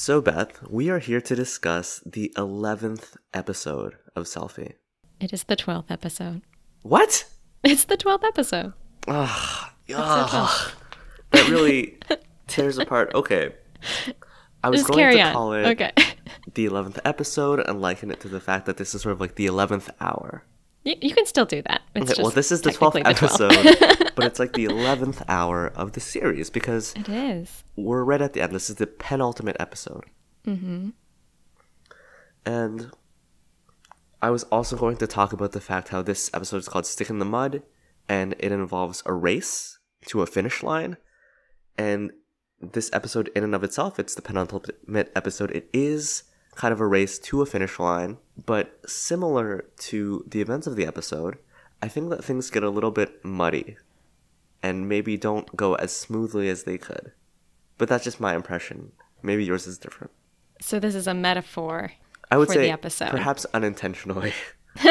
So, Beth, we are here to discuss the 11th episode of Selfie. It is the 12th episode. What? It's the 12th episode. Ugh, ugh. that really tears apart. Okay. I was Just going to on. call it Okay. the 11th episode and liken it to the fact that this is sort of like the 11th hour. You, you can still do that. It's Okay, well, this is the 12th technically the 12th. episode, but it's like the 11th hour of the series because it is. we're right at the end. This is the penultimate episode. Mm-hmm. And I was also going to talk about the fact how this episode is called Stick in the Mud, and it involves a race to a finish line. And this episode, in and of itself, it's the penultimate episode. It is kind of a race to a finish line, but similar to the events of the episode, I think that things get a little bit muddy and maybe don't go as smoothly as they could. But that's just my impression. Maybe yours is different. So this is a metaphor I would for say the episode. perhaps unintentionally.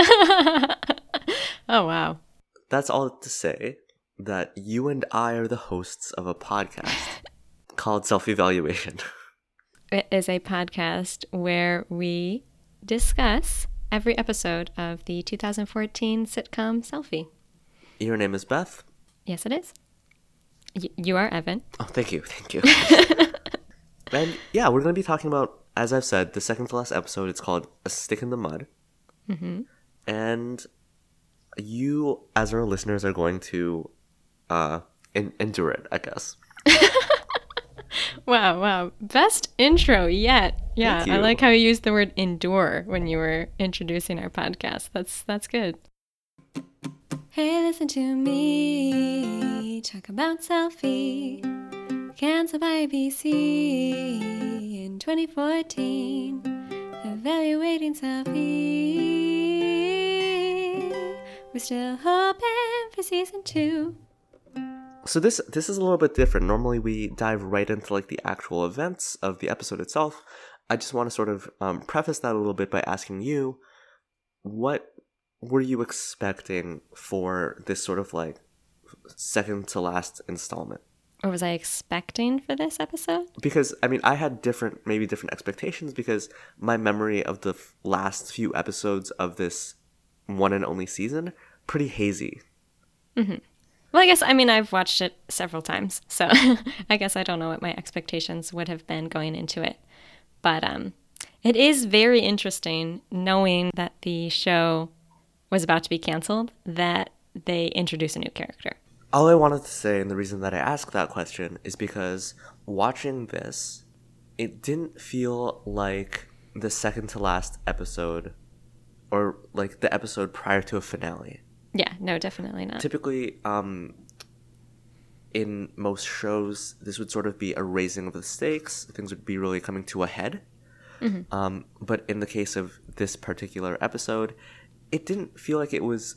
Oh, wow. That's all to say that you and I are the hosts of a podcast called Self Evaluation. It is a podcast where we discuss every episode of the 2014 sitcom Selfie. Your name is Beth. Yes, it is. Y- you are Evan. Oh, thank you, thank you. and yeah, we're going to be talking about, as I've said, the second to last episode. It's called A Stick in the Mud. Mm-hmm. And you, as our listeners, are going to uh, en- endure it, I guess. Wow, wow. Best intro yet. Yeah, I like how you used the word endure when you were introducing our podcast. That's that's good. Hey, listen to me talk about selfie. Canceled by ABC in 2014. Evaluating selfie. We're still hoping for season two. So this this is a little bit different. Normally we dive right into like the actual events of the episode itself. I just want to sort of um, preface that a little bit by asking you, what were you expecting for this sort of like second to last installment? Or was I expecting for this episode? Because I mean, I had different, maybe different expectations because my memory of the f- last few episodes of this one and only season pretty hazy. Well, I guess I mean I've watched it several times, so I guess I don't know what my expectations would have been going into it. But um it is very interesting knowing that the show was about to be canceled that they introduce a new character. All I wanted to say, and the reason that I asked that question, is because watching this, it didn't feel like the second to last episode or like the episode prior to a finale. Yeah, no, definitely not. Typically, um, in most shows, this would sort of be a raising of the stakes. Things would be really coming to a head. Um, but in the case of this particular episode, it didn't feel like it was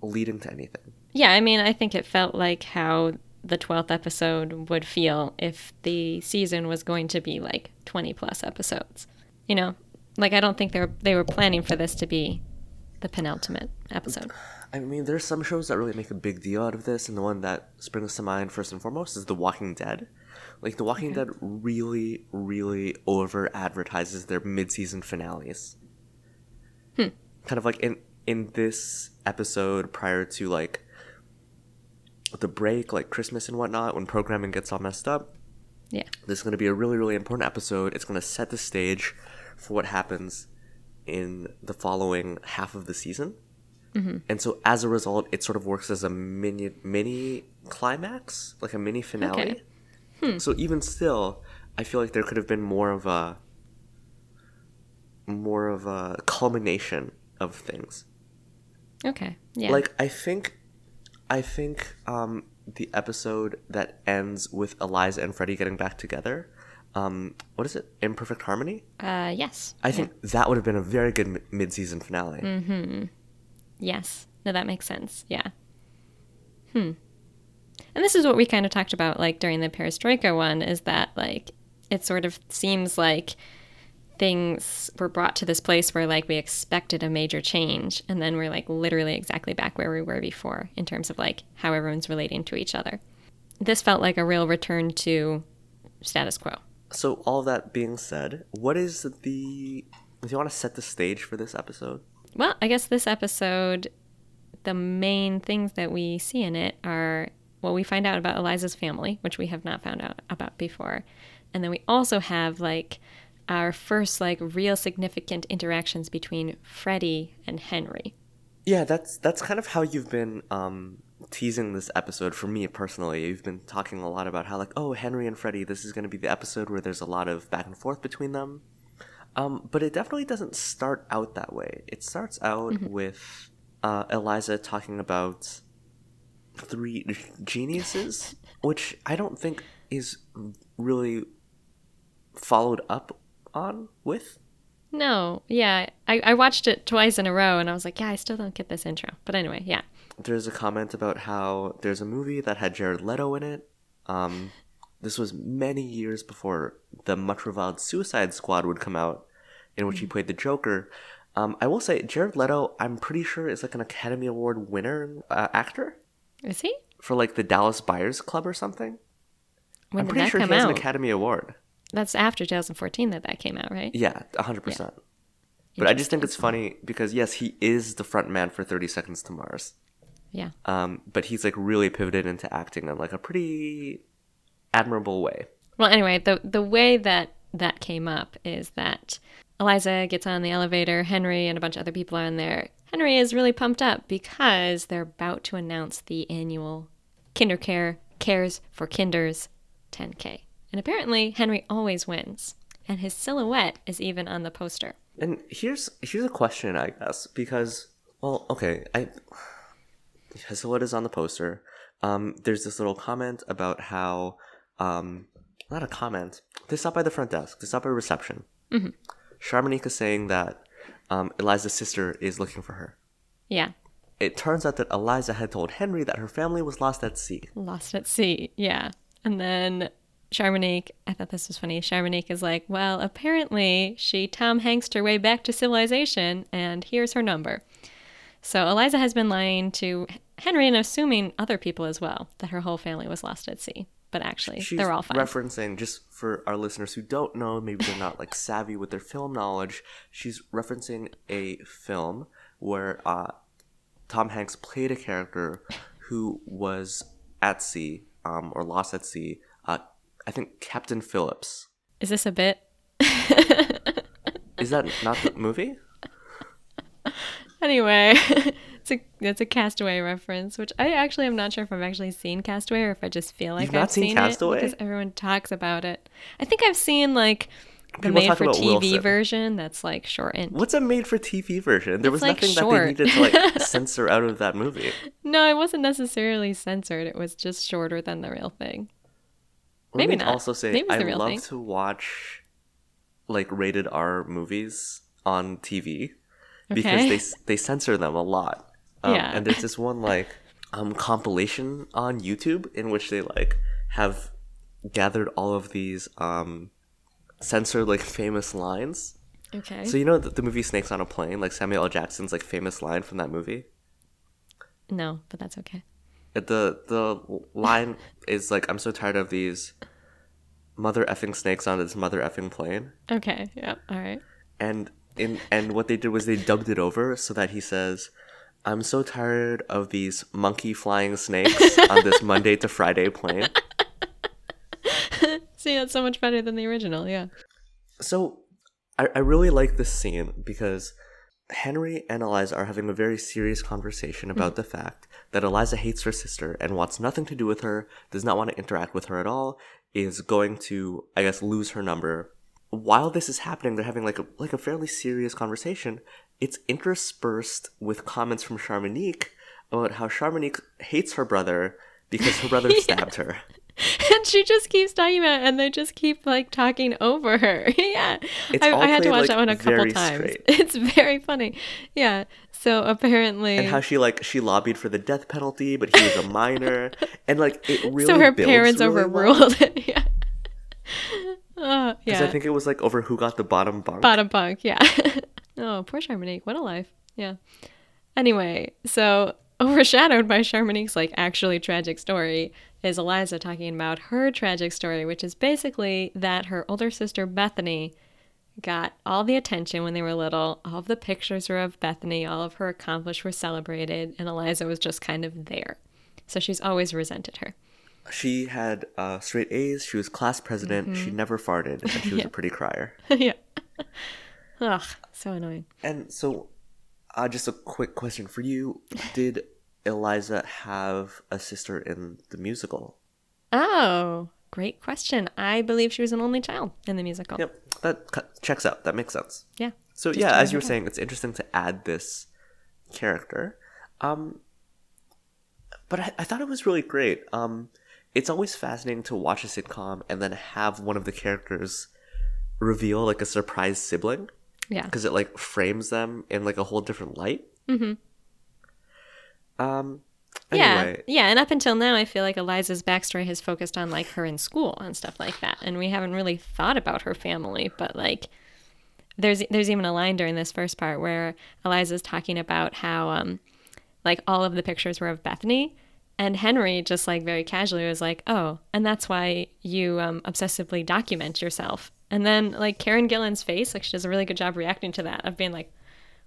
leading to anything. Yeah, I mean, I think it felt like how the 12th episode would feel if the season was going to be like 20 plus episodes. You know, like I don't think they were they were planning for this to be the penultimate episode. I mean, there's some shows that really make a big deal out of this, and the one that springs to mind first and foremost is The Walking Dead. Like, The Walking Dead really, really over advertises their mid season finales. Hmm. Kind of like in in this episode prior to like the break, like Christmas and whatnot, when programming gets all messed up. Yeah. This is going to be a really, really important episode. It's going to set the stage for what happens in the following half of the season. And so, as a result, it sort of works as a mini mini climax, like a mini finale. So even still, I feel like there could have been more of a more of a culmination of things. Okay. Yeah. Like I think, I think um, the episode that ends with Eliza and Freddie getting back together. Um, what is it? Imperfect Harmony. uh yes. I think that would have been a very good mi- mid-season finale. Mm. Yes. No, that makes sense. Yeah. Hmm. And this is what we kind of talked about like during the Perestroika one is that like it sort of seems like things were brought to this place where like we expected a major change and then we're like literally exactly back where we were before in terms of like how everyone's relating to each other. This felt like a real return to status quo. So all that being said, what is the? Do you want to set the stage for this episode? Well, I guess this episode, the main things that we see in it are well, we find out about Eliza's family, which we have not found out about before, and then we also have like our first like real significant interactions between Freddie and Henry. Yeah, that's that's kind of how you've been um, teasing this episode for me personally. You've been talking a lot about how like, oh, Henry and Freddie, this is going to be the episode where there's a lot of back and forth between them. Um, but it definitely doesn't start out that way. It starts out mm-hmm. with uh, Eliza talking about three geniuses, which I don't think is really followed up on with. No, yeah. I, I watched it twice in a row and I was like, yeah, I still don't get this intro. But anyway, yeah. There's a comment about how there's a movie that had Jared Leto in it. Um, this was many years before the much reviled Suicide Squad would come out, in which he mm. played the Joker. Um, I will say, Jared Leto, I'm pretty sure is like an Academy Award winner uh, actor. Is he? For like the Dallas Buyers Club or something. When I'm pretty sure he has out? an Academy Award. That's after 2014 that that came out, right? Yeah, 100%. But I just think it's funny because, yes, he is the front man for 30 Seconds to Mars. Yeah. Um, but he's like really pivoted into acting in like a pretty admirable way. Well, anyway, the the way that that came up is that Eliza gets on the elevator. Henry and a bunch of other people are in there. Henry is really pumped up because they're about to announce the annual KinderCare Cares for Kinders 10K. And apparently, Henry always wins, and his silhouette is even on the poster. And here's here's a question, I guess, because well, okay, I his silhouette is on the poster. Um, there's this little comment about how, um, not a comment. They stop by the front desk. They stop by reception. Mm-hmm. Saying that um, Eliza's sister is looking for her. Yeah. It turns out that Eliza had told Henry that her family was lost at sea. Lost at sea, yeah. And then Charmonique, I thought this was funny. Charmonique is like, well, apparently she Tom Hanks her way back to civilization, and here's her number. So Eliza has been lying to Henry and assuming other people as well that her whole family was lost at sea. But actually, She's they're all fine. referencing just for our listeners who don't know, maybe they're not like savvy with their film knowledge. She's referencing a film where uh, Tom Hanks played a character who was at sea um, or lost at sea I think Captain Phillips. Is this a bit? Is that not the movie? Anyway, it's a it's a Cast Away reference, which I actually am not sure if I've actually seen Cast Away or if I just feel like You've I've seen seen Cast Away? it because everyone talks about it. I think I've seen like the People made for TV Wilson. version that's like shortened. What's a made-for-TV version? There It's, was like, nothing short. that they needed to like censor out of that movie. No, it wasn't necessarily censored. It was just shorter than the real thing. Let Maybe me not. also say Maybe I love thing. to watch like rated R movies on TV because they they censor them a lot. Um, Yeah. And there's this one like um compilation on YouTube in which they like have gathered all of these um censored like famous lines. Okay. So you know the, the movie Snakes on a Plane, like Samuel L. Jackson's like famous line from that movie. no, but that's okay. The the line is like, "I'm so tired of these mother effing snakes on this mother effing plane." Okay. Yep. All right. and in and what they did was they dubbed it over so that he says i'm so tired of these monkey flying snakes on this monday to friday plane See, that's so much better than the original. Yeah. so I, I really like this scene because henry and eliza are having a very serious conversation about mm-hmm. the fact that eliza hates her sister and wants nothing to do with her does not want to interact with her at all is going to i guess lose her number. While this is happening they're having like a like a fairly serious conversation. It's interspersed with comments from Charmonique about how Charmonique hates her brother because her brother stabbed her and she just keeps talking about it, and they just keep like talking over her. yeah, I, I had to watch like, that one a couple times. straight. It's very funny. Yeah. So apparently, and how she like she lobbied for the death penalty but he was a minor and like it really so her parents really well. overruled it. yeah. Oh, Because yeah. I think it was like over who got the bottom bunk. Bottom bunk, yeah. oh, poor Charmonique. What a life. Yeah. Anyway, so overshadowed by Charmonique's like actually tragic story is Eliza talking about her tragic story, which is basically that her older sister Bethany got all the attention when they were little. All of the pictures were of Bethany, all of her accomplishments were celebrated, and Eliza was just kind of there. So she's always resented her. She had uh, straight A's. She was class president. Mm-hmm. She never farted, and she was yeah. a pretty crier. yeah. Ugh, so annoying. And so, uh, just a quick question for you: Did Eliza have a sister in the musical? Oh, great question. I believe she was an only child in the musical. Yep, that checks out. That makes sense. Yeah. So yeah, as you were saying, it's interesting to add this character. Um, but I, I thought it was really great. Um, it's always fascinating to watch a sitcom and then have one of the characters reveal like a surprise sibling. Yeah. Because it like frames them in like a whole different light. Mm-hmm. Um. Anyway. Yeah, yeah, and up until now, I feel like Eliza's backstory has focused on like her in school and stuff like that, and we haven't really thought about her family. But like, there's there's even a line during this first part where Eliza's talking about how um, like all of the pictures were of Bethany, and Henry just like very casually was like, "Oh, and that's why you um, obsessively document yourself." And then like Karen Gillan's face, like she does a really good job reacting to that of being like,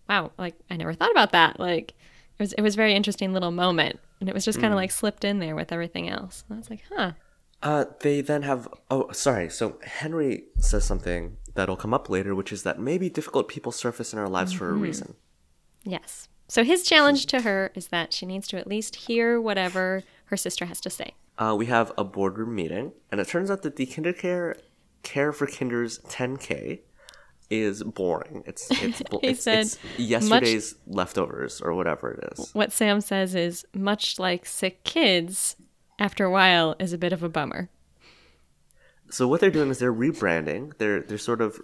"Wow, like I never thought about that." Like it was it was a very interesting little moment, and it was just kind of mm. like slipped in there with everything else. And I was like, "Huh." Uh, they then have oh sorry. So Henry says something that'll come up later, which is that maybe difficult people surface in our lives mm-hmm. for a mm-hmm. reason. Yes. So his challenge to her is that she needs to at least hear whatever her sister has to say. Uh, we have a boardroom meeting, and it turns out that the KinderCare Care for Kinders 10K is boring. It's it's, it's, said, it's yesterday's much, leftovers or whatever it is. What Sam says is much like sick kids. After a while, is a bit of a bummer. So what they're doing is they're rebranding. They're they're sort of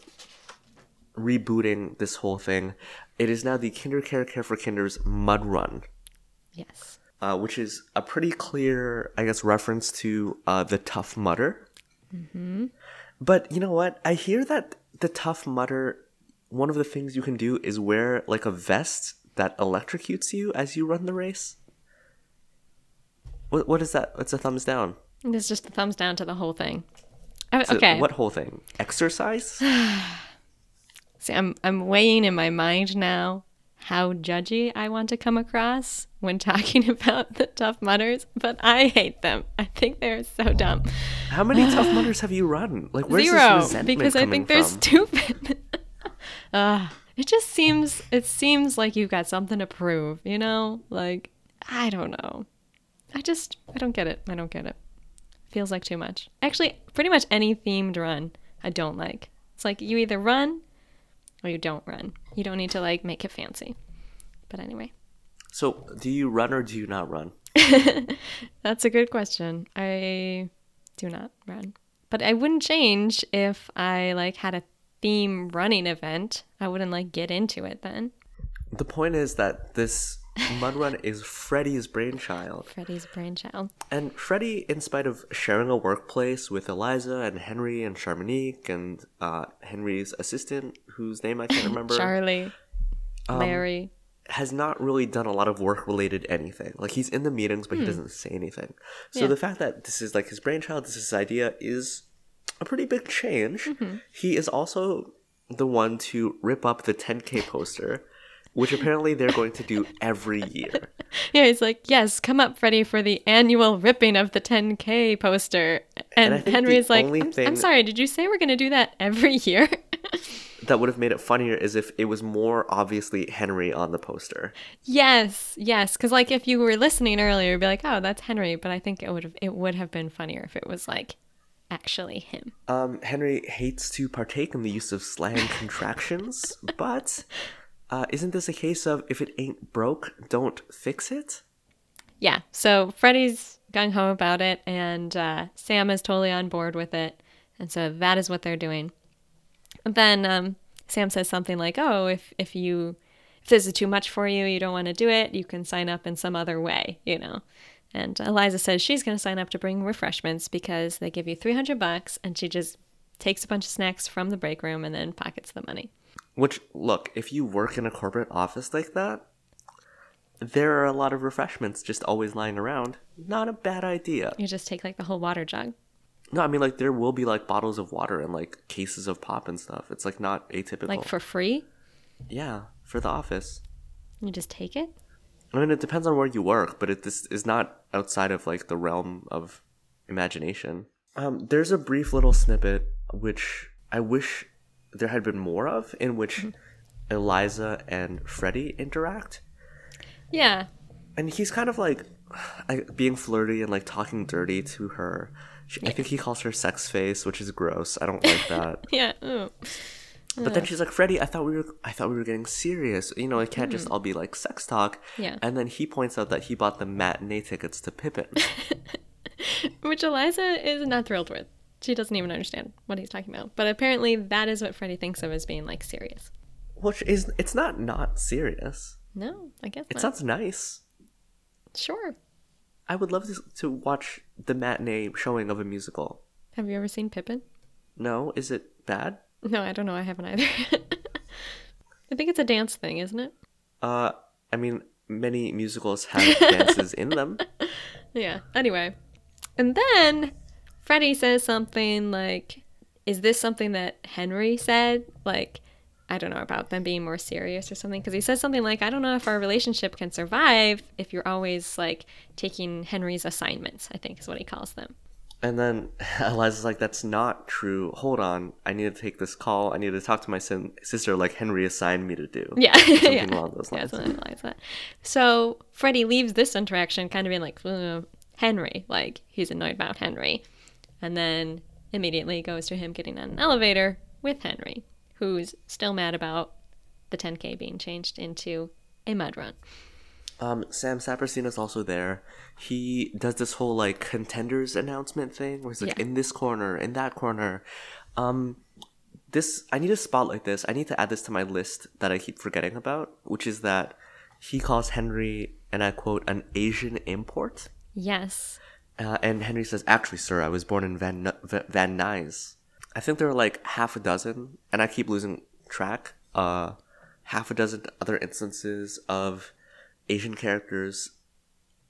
rebooting this whole thing. It is now the KinderCare Care for Kinders Mud Run. Yes. Uh, which is a pretty clear, I guess, reference to uh, the Tough Mudder. Mm-hmm. But you know what? I hear that the Tough Mudder, one of the things you can do is wear like a vest that electrocutes you as you run the race. What what is that? It's a thumbs down. It's just a thumbs down to the whole thing. Uh, okay. what whole thing? Exercise? See, I'm I'm weighing in my mind now how judgy I want to come across when talking about the Tough Mudders, but I hate them. I think they're so dumb. How many Tough Mudders have you run? Like where's Zero, this resentment because I think they're from? stupid. uh, it just seems it seems like you've got something to prove, you know? Like I don't know. I just I don't get it. I don't get it. Feels like too much. Actually, pretty much any themed run I don't like. It's like you either run or you don't run. You don't need to like make it fancy. But anyway. So, do you run or do you not run? That's a good question. I do not run. But I wouldn't change if I like had a theme running event. I wouldn't like get into it then. The point is that this Mud Run is Freddie's brainchild. Freddie's brainchild. And Freddie, in spite of sharing a workplace with Eliza and Henry and Charmonique and uh, Henry's assistant, whose name I can't remember, Charlie, um, Larry, has not really done a lot of work related anything. Like he's in the meetings, but hmm. he doesn't say anything. So yeah. the fact that this is like his brainchild, this is his idea, is a pretty big change. Mm-hmm. He is also the one to rip up the 10K poster which apparently they're going to do every year. Yeah, he's like, yes, come up, Freddie, for the annual ripping of the 10K poster. And, and Henry's like, I'm, I'm sorry, did you say we're going to do that every year? that would have made it funnier is if it was more obviously Henry on the poster. Yes, yes, because like if you were listening earlier, you'd be like, "Oh, that's Henry," but I think it would have it would have been funnier if it was like actually him. Um, Henry hates to partake in the use of slang contractions, but uh, isn't this a case of if it ain't broke, don't fix it? Yeah. So Freddie's gung ho about it, and uh, Sam is totally on board with it, and so that is what they're doing. then um, Sam says something like, "Oh, if if you if this is too much for you, you don't want to do it, you can sign up in some other way, you know." And Eliza says she's going to sign up to bring refreshments because they give you 300 bucks and she just takes a bunch of snacks from the break room and then pockets the money. Which, look, if you work in a corporate office like that, there are a lot of refreshments just always lying around. Not a bad idea. You just take like the whole water jug. No, I mean like there will be like bottles of water and like cases of pop and stuff. It's like not atypical. Like for free? yeah, for the office. You just take it? I mean, it depends on where you work, but it this is not outside of like the realm of imagination. Um, there's a brief little snippet which I wish there had been more of, in which hmm. Eliza and Freddie interact, Yeah. and he's kind of like being flirty and like talking dirty to her. She, I think he calls her sex face, which is gross. I don't like that. Yeah. Ooh. But then she's like, Freddie, I thought we were, I thought we were getting serious. You know, it can't just mm-hmm. all be like sex talk. Yeah. And then he points out that he bought the matinee tickets to Pippin. Which Eliza is not thrilled with. She doesn't even understand what he's talking about. But apparently that is what Freddie thinks of as being like serious. Which is, it's not not serious. No, I guess It not. sounds nice. Sure. I would love to, to watch the matinee showing of a musical. Have you ever seen Pippin? No, is it bad? No, I don't know. I haven't either. I think it's a dance thing, isn't it? Uh, I mean, many musicals have dances in them. Yeah. Anyway. And then Freddie says something like, Is this something that Henry said? Like, I don't know, about them being more serious or something. Because he says something like, I don't know if our relationship can survive if you're always like taking Henry's assignments, I think is what he calls them. And then Eliza's like, that's not true. Hold on. I need to take this call. I need to talk to my sin- sister like Henry assigned me to do. Yeah. Something yeah. along those Yeah, lines. something like that. So Freddie leaves this interaction kind of being like, "Uh, Henry, like he's annoyed about Henry. And then immediately goes to him getting on an elevator with Henry, who's still mad about the 10K being changed into a mud run. Um, Sam Saperstein is also there. He does this whole like contenders announcement thing where he's like Yeah. in this corner, in that corner. Um, this I need to spotlight this. I need to add this to my list that I keep forgetting about, which is that he calls Henry, and I quote, an Asian import. Yes. Uh, and Henry says, "Actually, sir, I was born in Van V- Van Nuys." I think there are like half a dozen, and I keep losing track. Uh, half a dozen other instances of Asian characters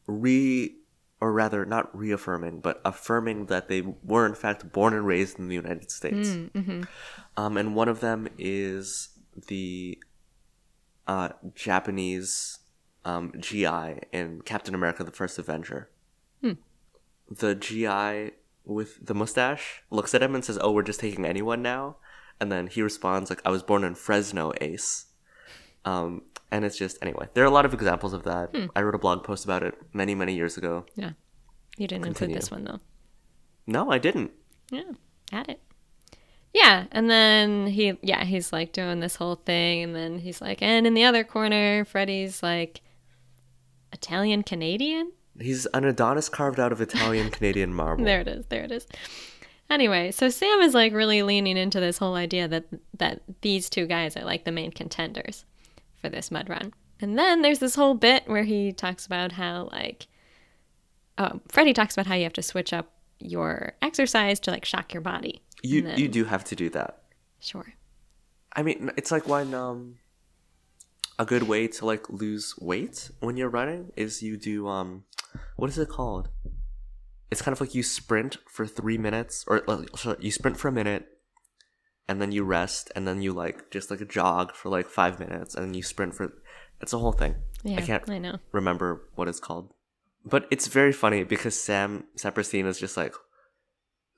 re, or rather, not reaffirming, but affirming that they were in fact born and raised in the United States. Um, and one of them is the uh, Japanese um, GI in Captain America: The First Avenger the GI with the mustache looks at him and says, "Oh, we're just taking anyone now," and then he responds like, "I was born in Fresno, Ace." Um, and it's just anyway. There are a lot of examples of that. I wrote a blog post about it many, many years ago. Yeah. You didn't Continue. include this one though. No, I didn't. Yeah, add it. Yeah, and then he, yeah, he's like doing this whole thing, and then he's like, and in the other corner, Freddie's like Italian Canadian. He's an Adonis carved out of Italian Canadian marble. There it is. There it is. Anyway, so Sam is like really leaning into this whole idea that that these two guys are like the main contenders for this mud run. And then there's this whole bit where he talks about how like oh, Freddie talks about how you have to switch up your exercise to like shock your body. You then- you do have to do that. Sure. I mean, it's like when um a good way to like lose weight when you're running is you do um what is it called? It's kind of like you sprint for three minutes, or uh, you sprint for a minute, and then you rest, and then you like just like a jog for like five minutes, and then you sprint for. It's a whole thing. Yeah, I can't I know. remember what it's called, but it's very funny because Sam Saperstein is just like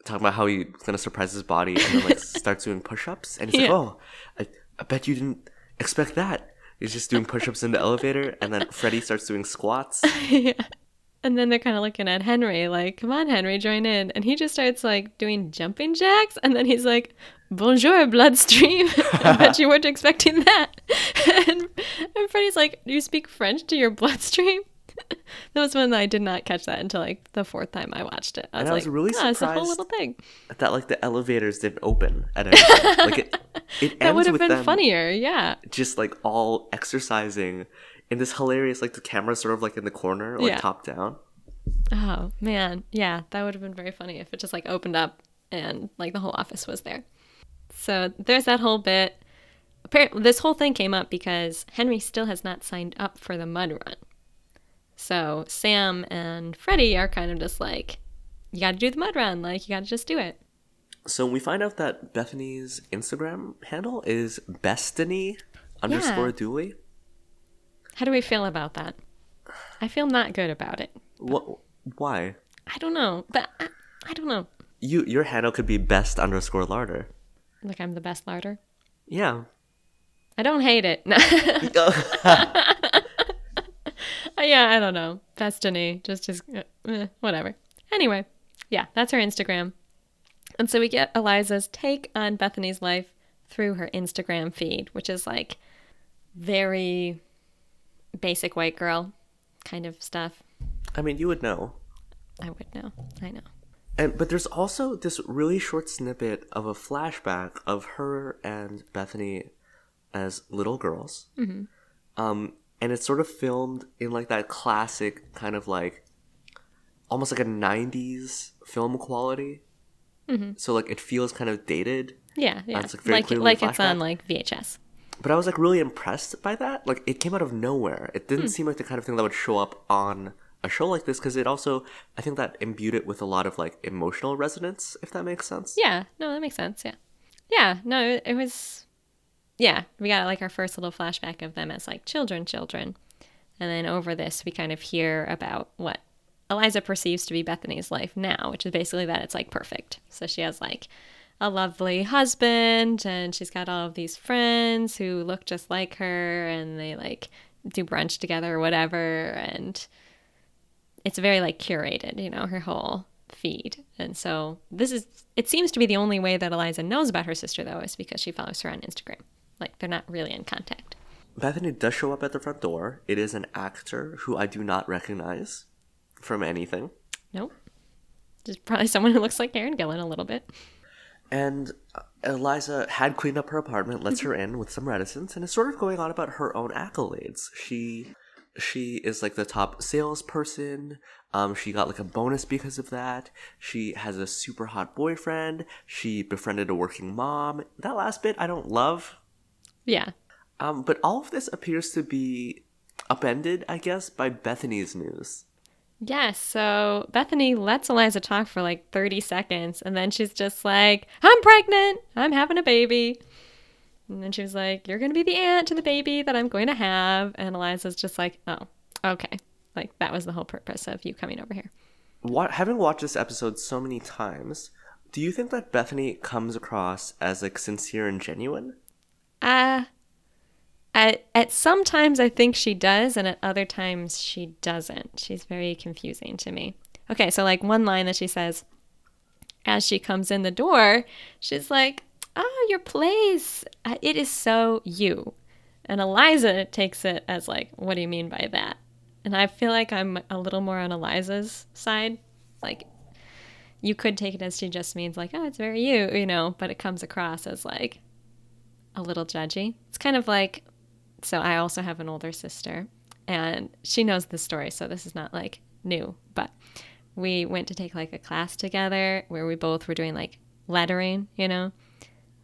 talking about how he's gonna surprise his body, and then like starts doing push-ups, and he's Yeah. like, "Oh, I, I bet you didn't expect that." He's just doing push-ups in the elevator, and then Freddie starts doing squats. yeah. And then they're kind of looking at Henry, like, come on, Henry, join in. And he just starts like doing jumping jacks. And then he's like, bonjour, bloodstream. I bet you weren't expecting that. and, and Freddie's like, do you speak French to your bloodstream? that was when I did not catch that until like the fourth time I watched it. I was And I was like, really oh, it's a whole little thing. that like the elevators didn't open at any point. Like it, it That would have been funnier. Yeah. just like all exercising in this hilarious like the camera sort of like in the corner, like Yeah. top down. Oh man, yeah, that would have been very funny if it just like opened up and like the whole office was there. So there's that whole bit. Apparently, this whole thing came up because Henry still has not signed up for the mud run. So Sam and Freddie are kind of just like, you got to do the mud run. Like, you got to just do it. So we find out that Bethany's Instagram handle is Bestiny underscore Dooley. How do we feel about that? I feel not good about it. What? Why? I don't know, but I, I don't know. You your handle could be best underscore larder. Like I'm the best larder. Yeah. I don't hate it. Oh. yeah, I don't know. Destiny, just as eh, whatever. Anyway, yeah, that's her Instagram. And so we get Eliza's take on Bethany's life through her Instagram feed, which is like very basic white girl kind of stuff. I mean, you would know. I would know. I know. And but there's also this really short snippet of a flashback of her and Bethany as little girls. Mm-hmm. Um, and it's sort of filmed in like that classic kind of like almost like a 90s film quality. Mm-hmm. So like it feels kind of dated. Yeah, yeah. Like like, like it's on like VHS. But I was like really impressed by that. Like it came out of nowhere. It didn't hmm. seem like the kind of thing that would show up on a show like this because it also I think that imbued it with a lot of like emotional resonance, if that makes sense. Yeah, no, that makes sense. Yeah, yeah, no, it was. Yeah, we got like our first little flashback of them as like children, children, and then over this we kind of hear about what Eliza perceives to be Bethany's life now, which is basically that it's like perfect. So she has like a lovely husband and she's got all of these friends who look just like her and they like do brunch together or whatever and it's very like curated, you know, her whole feed. And so this is it seems to be the only way that Eliza knows about her sister though is because she follows her on Instagram. Like they're not really in contact. Bethany does show up at the front door. It is an actor who I do not recognize from anything. Nope. Just probably someone who looks like Karen Gillan a little bit. And uh, Eliza had cleaned up her apartment, lets her in with some reticence, and is sort of going on about her own accolades. She she is like the top salesperson. Um, she got like a bonus because of that. She has a super hot boyfriend. She befriended a working mom. That last bit I don't love. Yeah. Um, but all of this appears to be upended, I guess, by Bethany's news. Yes. So Bethany lets Eliza talk for like 30 seconds and then she's just like, I'm pregnant. I'm having a baby. And then she was like, You're going to be the aunt to the baby that I'm going to have. And Eliza's just like, Oh, okay. Like that was the whole purpose of you coming over here. What, having watched this episode so many times, do you think that Bethany comes across as like sincere and genuine? Uh, at, at some times I think she does, and at other times she doesn't. She's very confusing to me. Okay, so like one line that she says as she comes in the door, she's like, Oh, your place. Uh, it is so you. And Eliza takes it as like, What do you mean by that? And I feel like I'm a little more on Eliza's side. Like, you could take it as she just means like, Oh, it's very you, you know, but it comes across as like a little judgy. It's kind of like so I also have an older sister, and she knows the story, so this is not like new. But we went to take like a class together where we both were doing like lettering, you know,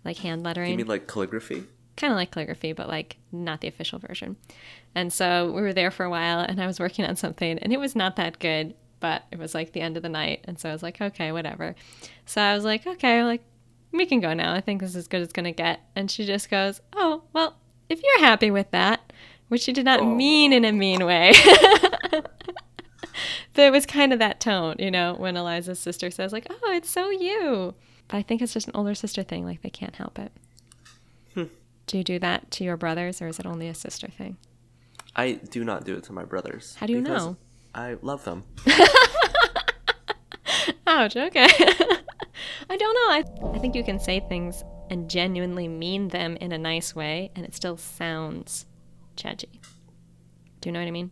like hand lettering. You mean like calligraphy? Kind of like calligraphy, but like not the official version. And so we were there for a while, and I was working on something, and it was not that good, but it was like the end of the night, and so I was like, okay, whatever. So I was like, okay, like we can go now. I think this is as good as it's gonna get. And she just goes, oh, well, if you're happy with that, which she did not oh. mean in a mean way. but it was kind of that tone, you know, when Eliza's sister says, like, oh, it's so you. But I think it's just an older sister thing. Like, they can't help it. Hmm. Do you do that to your brothers, or is it only a sister thing? I do not do it to my brothers. How do you know? I love them. Ouch, okay. I don't know. I, I think you can say things and genuinely mean them in a nice way, and it still sounds judgy. Do you know what I mean?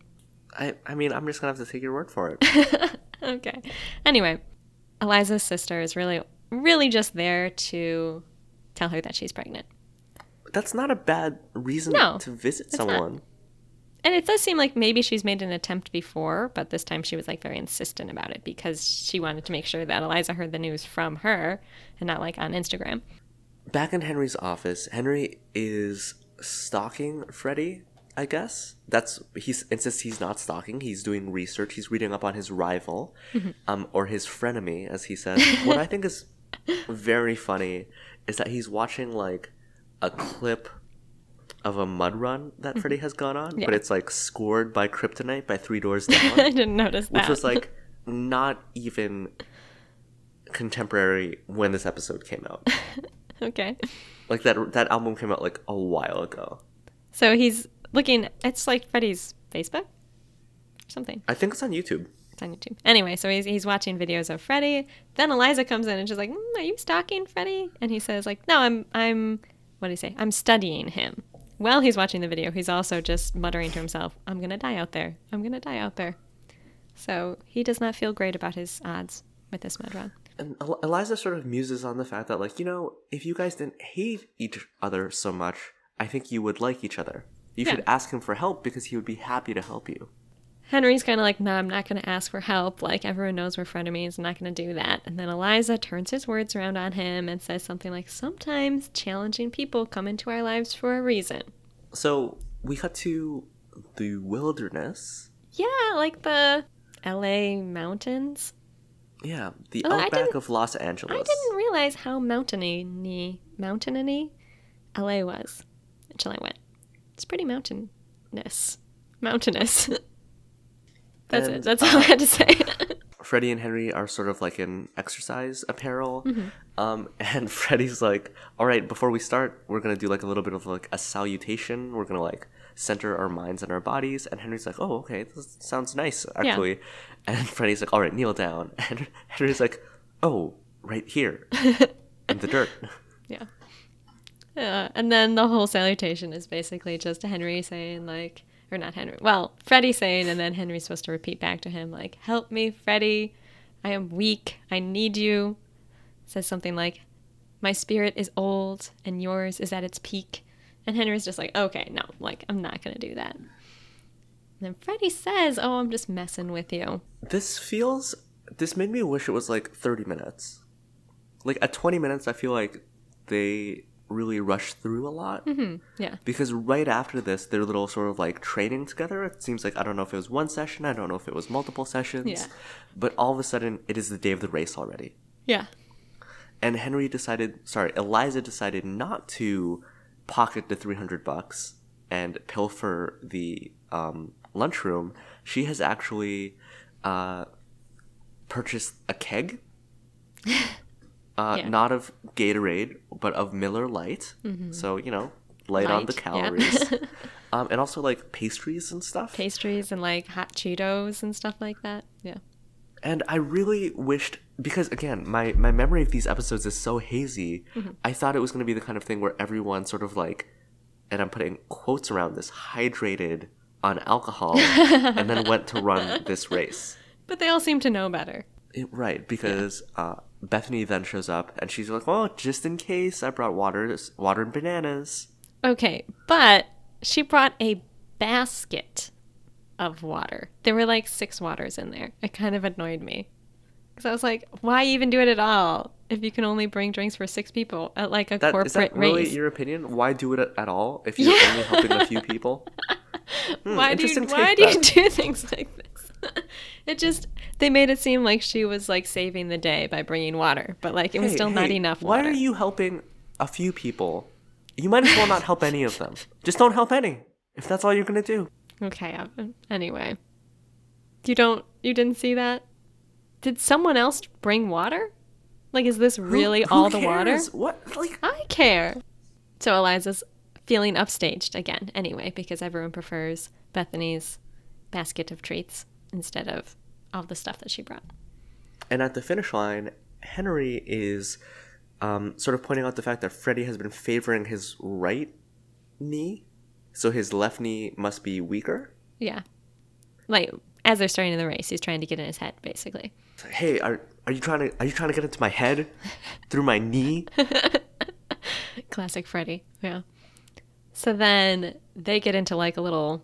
I, I mean, I'm just gonna have to take your word for it. okay. Anyway, Eliza's sister is really, really just there to tell her that she's pregnant. That's not a bad reason no, to visit someone. Not. And it does seem like maybe she's made an attempt before, but this time she was like very insistent about it because she wanted to make sure that Eliza heard the news from her and not like on Instagram back in Henry's office, Henry is stalking Freddie I guess that's he insists he's not stalking. He's doing research. He's reading up on his rival, um, or his frenemy, as he says. what I think is very funny is that he's watching like a clip of a mud run that Freddy has gone on, but it's like scored by Kryptonite by Three Doors Down, I didn't notice that. which was like not even contemporary when this episode came out. okay. Like that that album came out like a while ago. So he's looking. It's like Freddy's Facebook, or something. I think it's on YouTube. It's on YouTube. Anyway, so he's he's watching videos of Freddy. Then Eliza comes in and she's like, mm, "Are you stalking Freddy?" And he says, "Like, no, I'm I'm what do you say? I'm studying him." While he's watching the video, he's also just muttering to himself, "I'm gonna die out there. I'm gonna die out there." So he does not feel great about his odds with this mud run. And Eliza sort of muses on the fact that, like, you know, if you guys didn't hate each other so much, I think you would like each other. You Yeah. should ask him for help because he would be happy to help you. Henry's kind of like, no, I'm not going to ask for help. Like, everyone knows we're frenemies. I'm not going to do that. And then Eliza turns his words around on him and says something like, sometimes challenging people come into our lives for a reason. So we cut to the wilderness. Yeah, like the LA mountains. Yeah, the Oh, outback of Los Angeles. I didn't realize how mountainy, mountainy LA was until I went. It's pretty mountainous. Mountainous. That's And, it. That's all I had to say. Freddie and Henry are sort of like in exercise apparel. Mm-hmm. Um, and Freddie's like, all right, before we start, we're going to do like a little bit of like a salutation. We're going to like center our minds and our bodies. And Henry's like, oh, okay, this sounds nice, actually. Yeah. And Freddie's like, all right, kneel down. And Henry's like, oh, right here in the dirt. Yeah. Yeah. And then the whole salutation is basically just Henry saying, like, or not Henry, well, Freddie saying, and then Henry's supposed to repeat back to him, like, help me, Freddie. I am weak. I need you. Says something like, my spirit is old and yours is at its peak. And Henry's just like, okay, no, like, I'm not to do that. And then Freddie says, oh, I'm just messing with you. This feels, this made me wish it was like 30 minutes. Like at 20 minutes, I feel like they really rush through a lot. Yeah. because right after this their little sort of like training together it seems like i don't know if it was one session i don't know if it was multiple sessions Yeah. but all of a sudden it is the day of the race already Yeah. and henry decided sorry eliza decided not to pocket the 300 bucks and pilfer the um, lunchroom she has actually uh, purchased a keg uh, Yeah. not of gatorade but of Miller Lite so you know light, on the Light, yeah. calories um, and also like pastries and stuff Pastries and like hot Cheetos and stuff like that. Yeah. And I really wished because again, my my memory of these episodes is so hazy. Mm-hmm. I thought it was going to be the kind of thing where everyone sort of like, and I'm putting quotes around this, hydrated on alcohol, and then went to run this race. But they all seem to know better. It- right, because uh, Bethany then shows up and she's like, "Well, just in case, I brought water, water and bananas." Okay, but she brought a basket of water. There were like six waters in there. It kind of annoyed me. Because I was like, why even do it at all if you can only bring drinks for six people at like a That corporate is that really race? your opinion? Why do it at- all if you're only helping a few people? Hmm, why do you, why do you do things like this? it just, they made it seem like she was like saving the day by bringing water, but like it was Hey, still not hey, enough Why water. are you helping a few people? You might as well not help any of them. Just don't help any. If that's all you're gonna do. Okay, Evan. Anyway. You don't you didn't see that? Did someone else bring water? Like is this really Who- who all the water? What? Like, I care. So Eliza's feeling upstaged again, anyway, because everyone prefers Bethany's basket of treats instead of all the stuff that she brought. and at the finish line, Henry is um, sort of pointing out the fact that Freddy has been favoring his right knee, so his left knee must be weaker. Yeah. Like as they're starting in the race, he's trying to get in his head, basically. Hey, are are you trying to are you trying to get into my head through my knee? Classic Freddy. Yeah. So then they get into like a little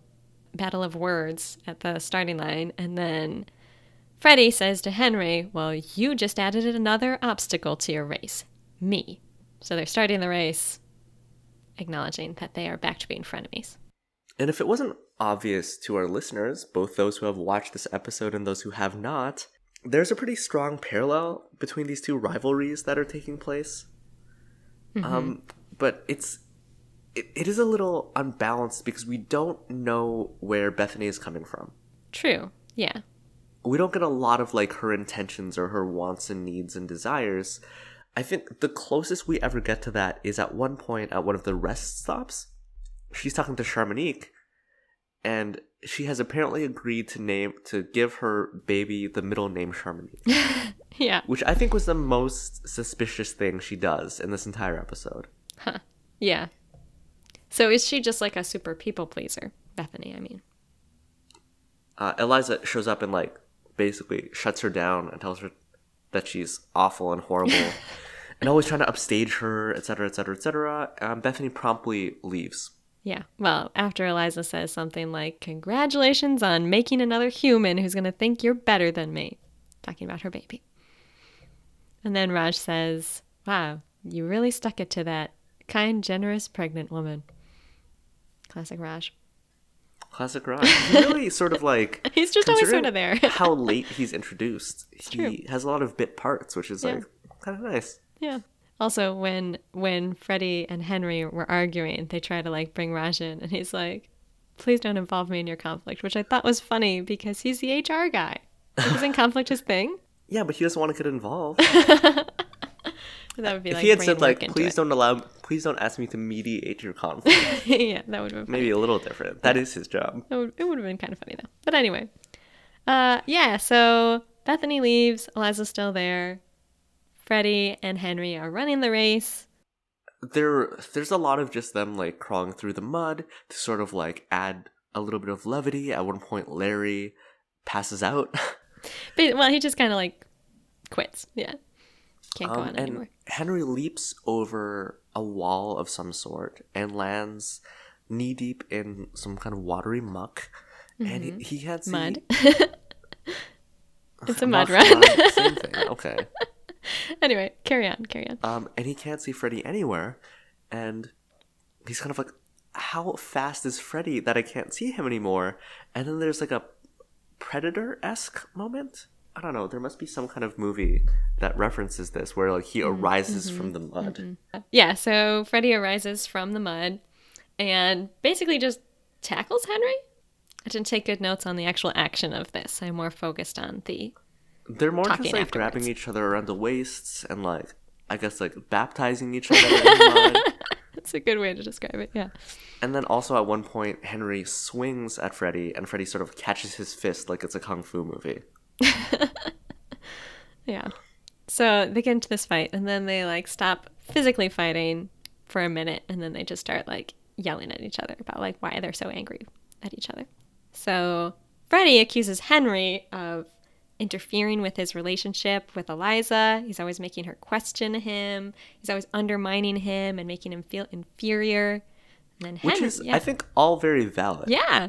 battle of words at the starting line, and then Freddy says to Henry, Well, you just added another obstacle to your race me. So they're starting the race, acknowledging that they are back to being frenemies. And if it wasn't obvious to our listeners, both those who have watched this episode and those who have not, there's a pretty strong parallel between these two rivalries that are taking place. Um, but it's it, it is a little unbalanced because we don't know where Bethany is coming from. True. Yeah. We don't get a lot of like her intentions or her wants and needs and desires. I think the closest we ever get to that is at one point at one of the rest stops. She's talking to Charmonique, and she has apparently agreed to name to give her baby the middle name Charmonique, Yeah. which I think was the most suspicious thing she does in this entire episode. Huh. Yeah. So is she just like a super people pleaser? Bethany, I mean. uh, Eliza shows up and like basically shuts her down and tells her that she's awful and horrible and always trying to upstage her, etc., etc., etc. Um, Bethany promptly leaves. Yeah. Well, after Eliza says something like, Congratulations on making another human who's going to think you're better than me. Talking about her baby. And then Raj says, Wow, you really stuck it to that kind, generous, pregnant woman. Classic Raj. Classic Raj. He really sort of like He's just always sort of there. how late he's introduced. he true. has a lot of bit parts, which is Yeah. like kind of nice. Yeah. Also, when when Freddie and Henry were arguing, they try to like bring Raj in, and he's like, "Please don't involve me in your conflict," which I thought was funny because he's the HR guy. Like, isn't conflict his thing? Yeah, but he doesn't want to get involved. That would be if like he had said like, "Please it. don't allow, please don't ask me to mediate your conflict," yeah, that would have been maybe a little different. That is his job. It would, it would have been kind of funny though. But anyway, uh, yeah. So Bethany leaves. Eliza's still there. Freddie and Henry are running the race. there there's a lot of just them like crawling through the mud to sort of like add a little bit of levity at one point larry passes out But, well, he just kind of like quits. Yeah, can't go Um, on anymore. henry leaps over a wall of some sort and lands knee deep in some kind of watery muck and he, he can't see Mm-hmm. Mud. it's a mud run. same thing okay anyway, carry on, carry on. um, and he can't see Freddy anywhere, and he's kind of like, "How fast is Freddy that I can't see him anymore?" And then there's like a predator esque moment. I don't know. There must be some kind of movie that references this, where like he Mm-hmm. arises from the mud. Yeah, so Freddie arises from the mud and basically just tackles Henry. I didn't take good notes on the actual action of this. I'm more focused on the They're more just like afterwards. grabbing each other around the waists and like I guess like baptizing each other in. That's a good way to describe it. Yeah. And then also at one point, Henry swings at Freddy, and Freddy sort of catches his fist like it's a kung fu movie. Yeah. So they get into this fight and then they like stop physically fighting for a minute and then they just start like yelling at each other about like why they're so angry at each other. So Freddie accuses Henry of interfering with his relationship with Eliza. He's always making her question him. He's always undermining him and making him feel inferior. And then Which is, yeah. I think, all very valid. yeah,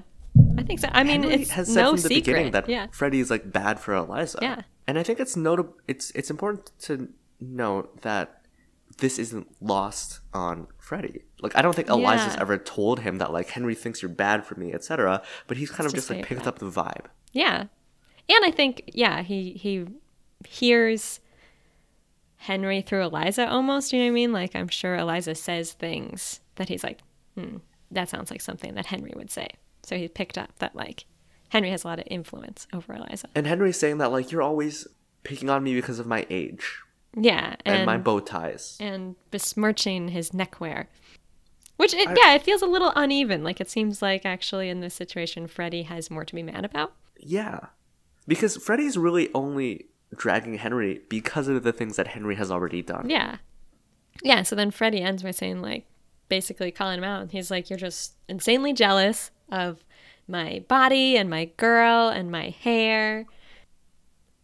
I think so. I mean, Henry it's has said no from the secret. beginning that yeah, Freddy's like bad for Eliza. Yeah. and I think it's notable. It's it's important to note that this isn't lost on Freddy. Like I don't think Eliza's Yeah. ever told him that like Henry thinks you're bad for me, etc. But he's kind of just just like picked up the vibe. Yeah. And I think, yeah, he he hears Henry through Eliza almost, you know what I mean? Like I'm sure Eliza says things that he's like, hmm, that sounds like something that Henry would say. So he picked up that like Henry has a lot of influence over Eliza. And Henry's saying that like you're always picking on me because of my age Yeah. and, And my bow ties. and besmirching his neckwear. Which it, yeah, it feels a little uneven. Like it seems like actually in this situation Freddie has more to be mad about. Yeah. Because Freddie's really only dragging Henry because of the things that Henry has already done. Yeah. Yeah, so then Freddie ends by saying, like, basically calling him out. and He's like, You're just insanely jealous of my body and my girl and my hair.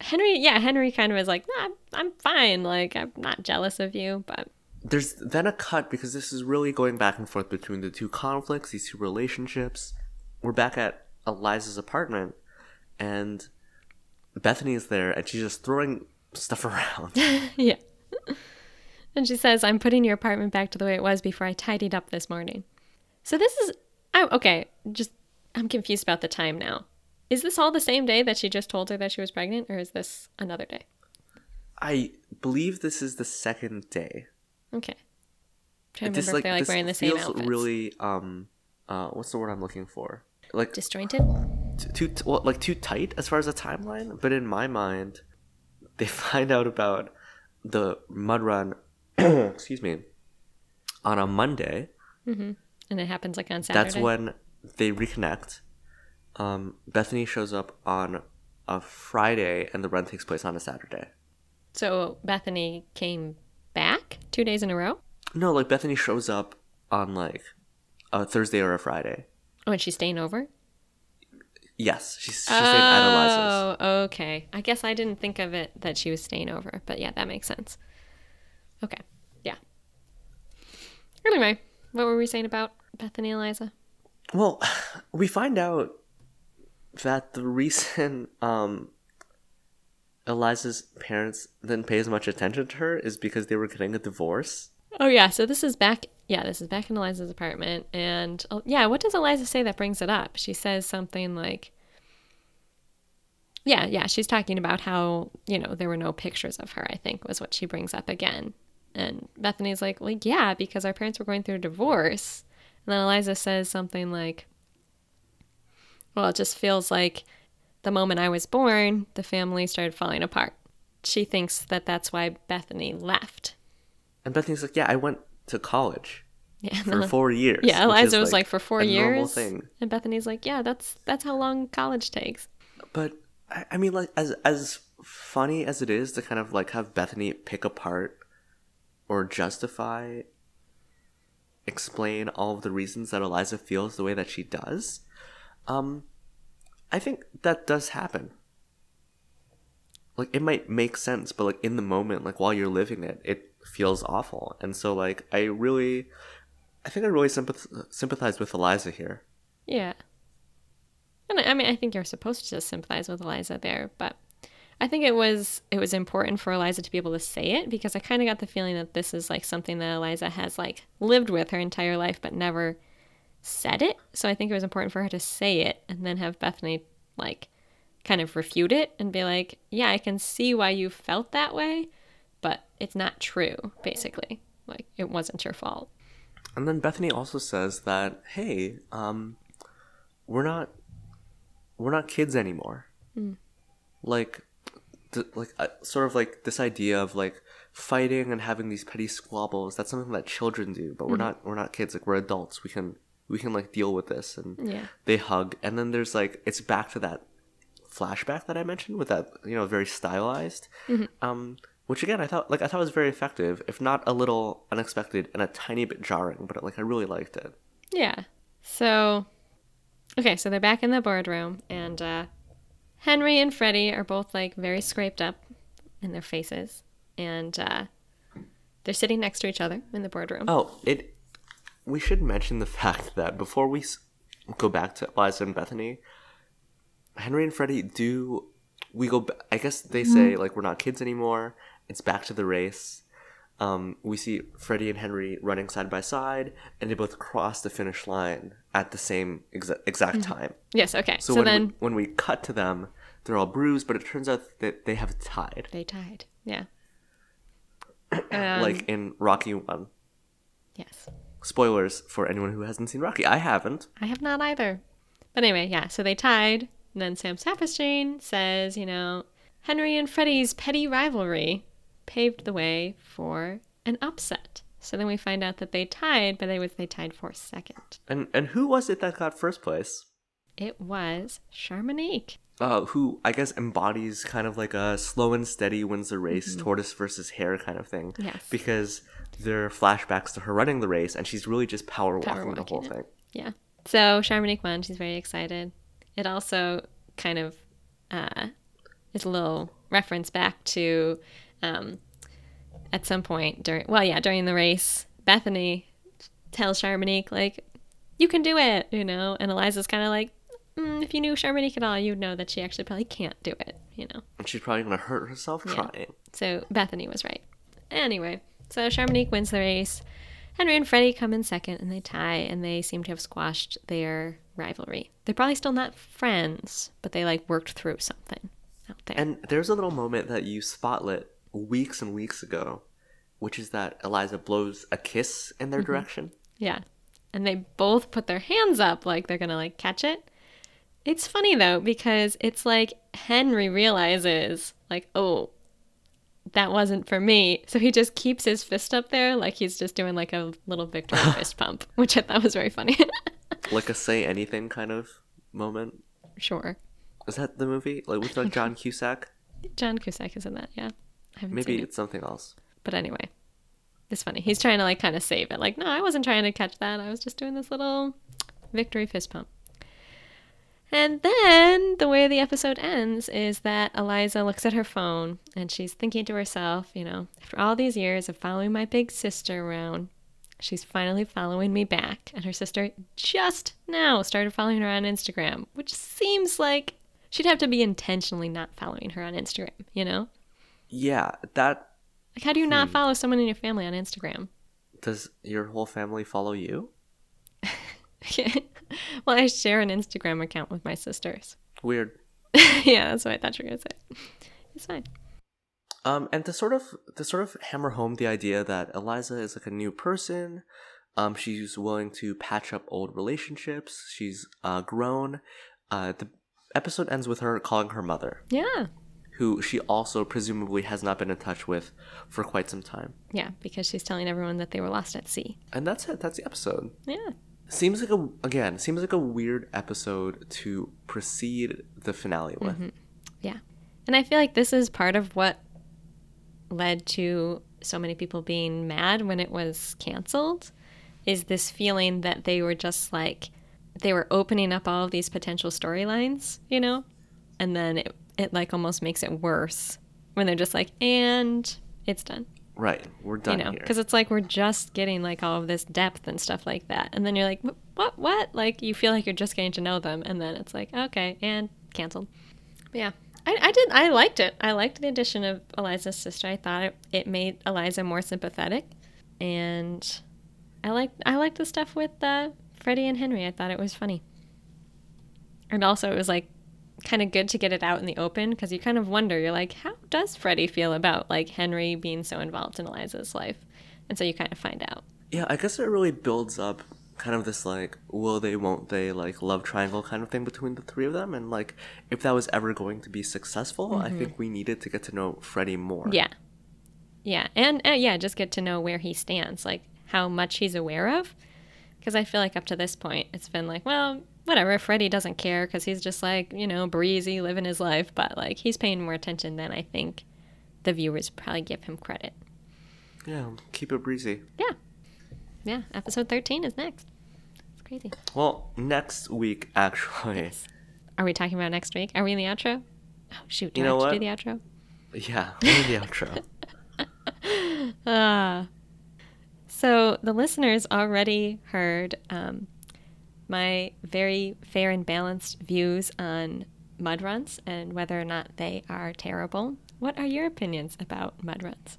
Henry, yeah, Henry kind of is like, nah, I'm, I'm fine. Like, I'm not jealous of you, but There's then a cut because this is really going back and forth between the two conflicts, these two relationships. We're back at Eliza's apartment and Bethany is there and she's just throwing stuff around. yeah. and she says, I'm putting your apartment back to the way it was before I tidied up this morning. So this is Oh, okay. Just I'm confused about the time now. Is this all the same day that she just told her that she was pregnant, or is this another day? I believe this is the second day. Okay. trying to remember if they're like wearing the same feels outfits. really um uh what's the word I'm looking for? Like disjointed. too, too well, like too tight as far as the timeline. But in my mind, they find out about the mud run. excuse me. On a Monday, And it happens like on Saturday. that's when they reconnect. Um, Bethany shows up on a Friday, and the run takes place on a Saturday. So Bethany came back two days in a row. No, like Bethany shows up on like a Thursday or a Friday. Oh, and she's staying over. Yes, she's, she's staying at Eliza's. Oh, okay. I guess I didn't think of it that she was staying over, but yeah, that makes sense. Okay, yeah. Anyway, what were we saying about Bethany Eliza? Well, we find out that the reason um, Eliza's parents didn't pay as much attention to her is because they were getting a divorce. Oh yeah, so this is back. Yeah, this is back in Eliza's apartment, and oh, yeah, what does Eliza say that brings it up? She says something like, "Yeah, yeah." She's talking about how you know there were no pictures of her. I think was what she brings up again, and Bethany's like, "Well, yeah, because our parents were going through a divorce." And then Eliza says something like, "Well, it just feels like the moment I was born, the family started falling apart." She thinks that that's why Bethany left. And Bethany's like, "Yeah, I went to college Yeah, for four years." Yeah, Eliza was like, for four years, thing. and Bethany's like, yeah, that's that's how long college takes. But I, I mean, like as as funny as it is to kind of like have Bethany pick apart or justify, explain all of the reasons that Eliza feels the way that she does, um, I think that does happen. Like it might make sense, but like in the moment, like while you're living it, it feels awful, and so like I really, I think I really sympath- sympathize with Eliza here. Yeah, and I, I mean, I think you're supposed to sympathize with Eliza there, but I think it was it was important for Eliza to be able to say it because I kind of got the feeling that this is like something that Eliza has like lived with her entire life but never said it. So I think it was important for her to say it and then have Bethany like kind of refute it and be like, "Yeah, I can see why you felt that way, but it's not true." Basically, like it wasn't your fault. And then Bethany also says that, hey, um, we're not, we're not kids anymore. Like, th- like uh, sort of like this idea of like fighting and having these petty squabbles. That's something that children do, but we're not, we're not kids. Like we're adults. We can, we can like deal with this. And Yeah. they hug. And then there's like, it's back to that flashback that I mentioned with that, you know, very stylized. Um, which again, I thought like I thought was very effective, if not a little unexpected and a tiny bit jarring, but like I really liked it. Yeah. So, okay, so they're back in the boardroom, and uh, Henry and Freddie are both like very scraped up in their faces, and uh, they're sitting next to each other in the boardroom. Oh, it. We should mention the fact that before we go back to Liza and Bethany, Henry and Freddie do. We go. I guess they say like we're not kids anymore. It's back to the race. Um, we see Freddie and Henry running side by side, and they both cross the finish line at the same exa- exact time. Yes, okay. So, So, when then we, when we cut to them, they're all bruised, but it turns out that they have tied, they tied. Yeah. like in Rocky One. Yes. Spoilers for anyone who hasn't seen Rocky. I haven't. I have not either. But anyway, yeah, so they tied. And then Sam Saperstein says, you know, Henry and Freddie's petty rivalry paved the way for an upset. So then we find out that they tied, but they was they tied for second. And and who was it that got first place? It was Charmonique. Uh, who I guess embodies kind of like a slow and steady wins the race, tortoise versus hare kind of thing. Mm-hmm. Yes. Because there are flashbacks to her running the race, and she's really just power walking Power the whole walking thing. Yeah. So Charmonique won. She's very excited. It also kind of uh, is a little reference back to um, at some point during, well, yeah, during the race, Bethany tells Charmonique, like, you can do it, you know? And Eliza's kind of like, mm, if you knew Charmonique at all, you'd know that she actually probably can't do it, you know? And she's probably gonna hurt herself Yeah. trying. So Bethany was right. Anyway, so Charmonique wins the race. Henry and Freddie come in second and they tie and they seem to have squashed their rivalry. They're probably still not friends, but they like worked through something out there. And there's a little moment that you spotlit weeks and weeks ago, which is that Eliza blows a kiss in their Mm-hmm. direction. yeah. And they both put their hands up like they're going to like catch it. It's funny though because it's like Henry realizes like, "Oh, that wasn't for me." So he just keeps his fist up there like he's just doing like a little victory fist pump, which I thought was very funny. Like a say anything kind of moment. sure. Is that the movie? Like with like John Cusack? John Cusack is in that, yeah. Maybe it. it's something else. But anyway, it's funny. He's trying to like kind of save it. Like, no, I wasn't trying to catch that. I was just doing this little victory fist pump. And then the way the episode ends is that Eliza looks at her phone and she's thinking to herself, you know, after all these years of following my big sister around, she's finally following me back. And her sister just now started following her on Instagram, which seems like she'd have to be intentionally not following her on Instagram, you know? Yeah, that Like, how do you not follow someone in your family on Instagram? does your whole family follow you? well, I share an Instagram account with my sisters. Weird. yeah, that's what I thought you were gonna say. It's fine. Um, and to sort of to sort of hammer home the idea that Eliza is like a new person, um, she's willing to patch up old relationships. She's uh, grown. Uh, the episode ends with her calling her mother, Yeah, who she also presumably has not been in touch with for quite some time. yeah, because she's telling everyone that they were lost at sea. And that's it. That's the episode. Yeah, Seems like a again seems like a weird episode to precede the finale with. Mm-hmm. yeah, and I feel like this is part of what led to so many people being mad when it was canceled. Is this feeling that they were just like they were opening up all of these potential storylines, you know, and then it it like almost makes it worse when they're just like, and it's done. Right, we're done you know here. because it's like we're just getting like all of this depth and stuff like that. And then you're like what what? Like you feel like you're just getting to know them and then it's like okay and canceled. But yeah. I, I did i liked it. I liked the addition of eliza's sister. I thought it, it made eliza more sympathetic. And i liked i liked the stuff with uh, freddie and henry. I thought it was funny. And also it was like kind of good to get it out in the open because you kind of wonder you're like how does freddie feel about like henry being so involved in eliza's life? And so you kind of find out. Yeah, I guess it really builds up kind of this like will they won't they like love triangle kind of thing between the three of them. And like if that was ever going to be successful, I think we needed to get to know Freddie more. yeah. Yeah and uh, yeah just get to know where he stands like how much he's aware of. Because i feel like up to this point it's been like well whatever freddie doesn't care because he's just like you know breezy living his life but like he's paying more attention than i think the viewers probably give him credit Yeah, keep it breezy. yeah yeah episode 13 is next it's crazy Well, next week actually. Are we talking about next week? Are we in the outro? Oh shoot! Do You I know have to what? do the outro? Yeah, we're in the outro. Ah. So the listeners already heard um, my very fair and balanced views on mud runs and whether or not they are terrible. What are your opinions about mud runs?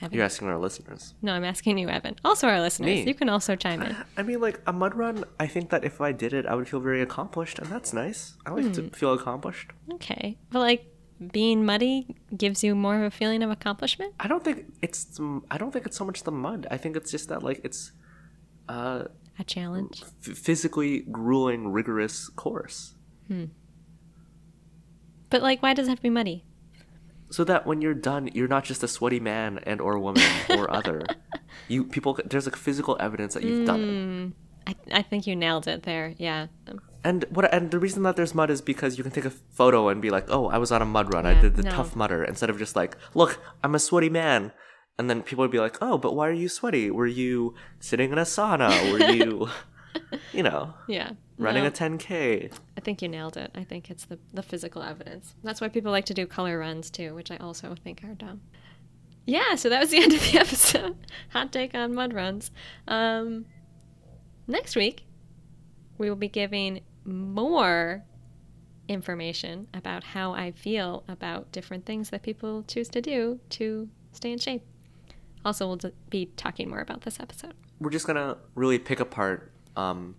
Evan? You're asking our listeners. No, I'm asking you, Evan. Also, our listeners. Me. You can also chime in. I mean, like a mud run. I think that if I did it, I would feel very accomplished, and that's nice. I like to feel accomplished. Okay, but like being muddy gives you more of a feeling of accomplishment. I don't think it's. I don't think it's so much the mud. I think it's just that like it's uh, A challenge. f- physically grueling, rigorous course. Hmm. But like, why does it have to be muddy? So that when you're done, you're not just a sweaty man and or woman or other. You people, there's like physical evidence that you've done it. Hmm. I, I think you nailed it there. Yeah. And what? And the reason that there's mud is because you can take a photo and be like, "Oh, I was on a mud run. I did the no. tough mudder," instead of just like, "Look, I'm a sweaty man." And then people would be like, "Oh, but why are you sweaty? Were you sitting in a sauna? Were you, you know, Yeah. running No, a 10k?" I think you nailed it. I think it's the, the physical evidence. That's why people like to do color runs too, which I also think are dumb. Yeah, so that was the end of the episode. Hot take on mud runs. Um, next week, we will be giving more information about how I feel about different things that people choose to do to stay in shape. Also, we'll be talking more about this episode. We're just gonna really pick apart, um,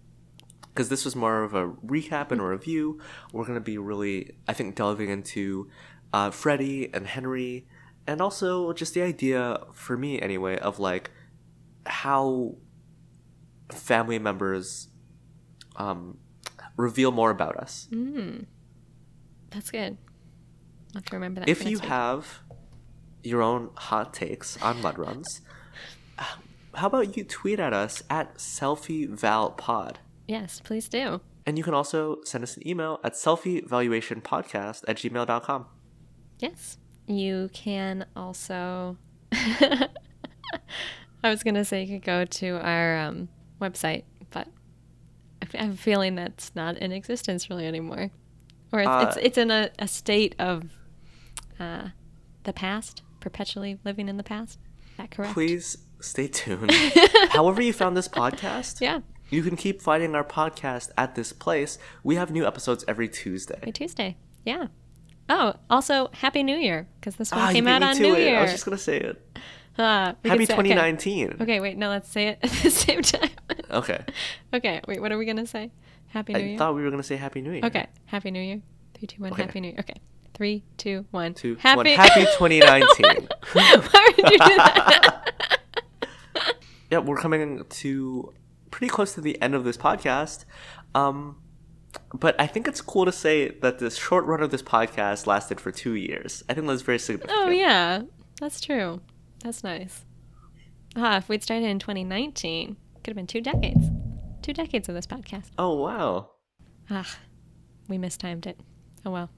because this was more of a recap and a review. We're gonna be really, I think, delving into uh, Freddie and Henry, and also just the idea for me anyway of like how family members um, reveal more about us. That's good. I'll have to remember that. if you week. have your own hot takes on mud runs, uh, how about you tweet at us at selfievalpod? Yes, please do. And you can also send us an email at selfievaluationpodcast at gmail.com. Yes. You can also. I was going to say you could go to our um, website, but I have a feeling that's not in existence really anymore. Or it's, Uh, it's, it's in a, a state of uh, the past, perpetually living in the past. Is that correct? Please stay tuned. However, you found this podcast, Yeah, you can keep finding our podcast at this place. We have new episodes every Tuesday. every Tuesday. Yeah. Oh, also, Happy New Year, because this one Ah, came out on New it. Year. I was just going to say it. We Happy say- okay. 2019. Okay, wait, no, let's say it at the same time. Okay. okay, wait, what are we going to say? Happy New I Year? I thought we were going to say Happy New Year. Okay, Happy New Year. Three, two, one, Okay. Happy New Year. Okay, three, two, one. Two, happy. one. Happy 2019. Why would you do that? yeah, we're coming to pretty close to the end of this podcast. Um, but I think it's cool to say that this short run of this podcast lasted for two years. I think that's very significant. oh yeah, that's true. That's nice. Ah, if we'd started in 2019, could have been two decades. Two decades of this podcast. Oh, wow. Ah, we mistimed it. Oh well.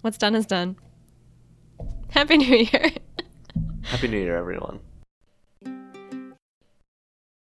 What's done is done. Happy New Year. Happy New Year, everyone.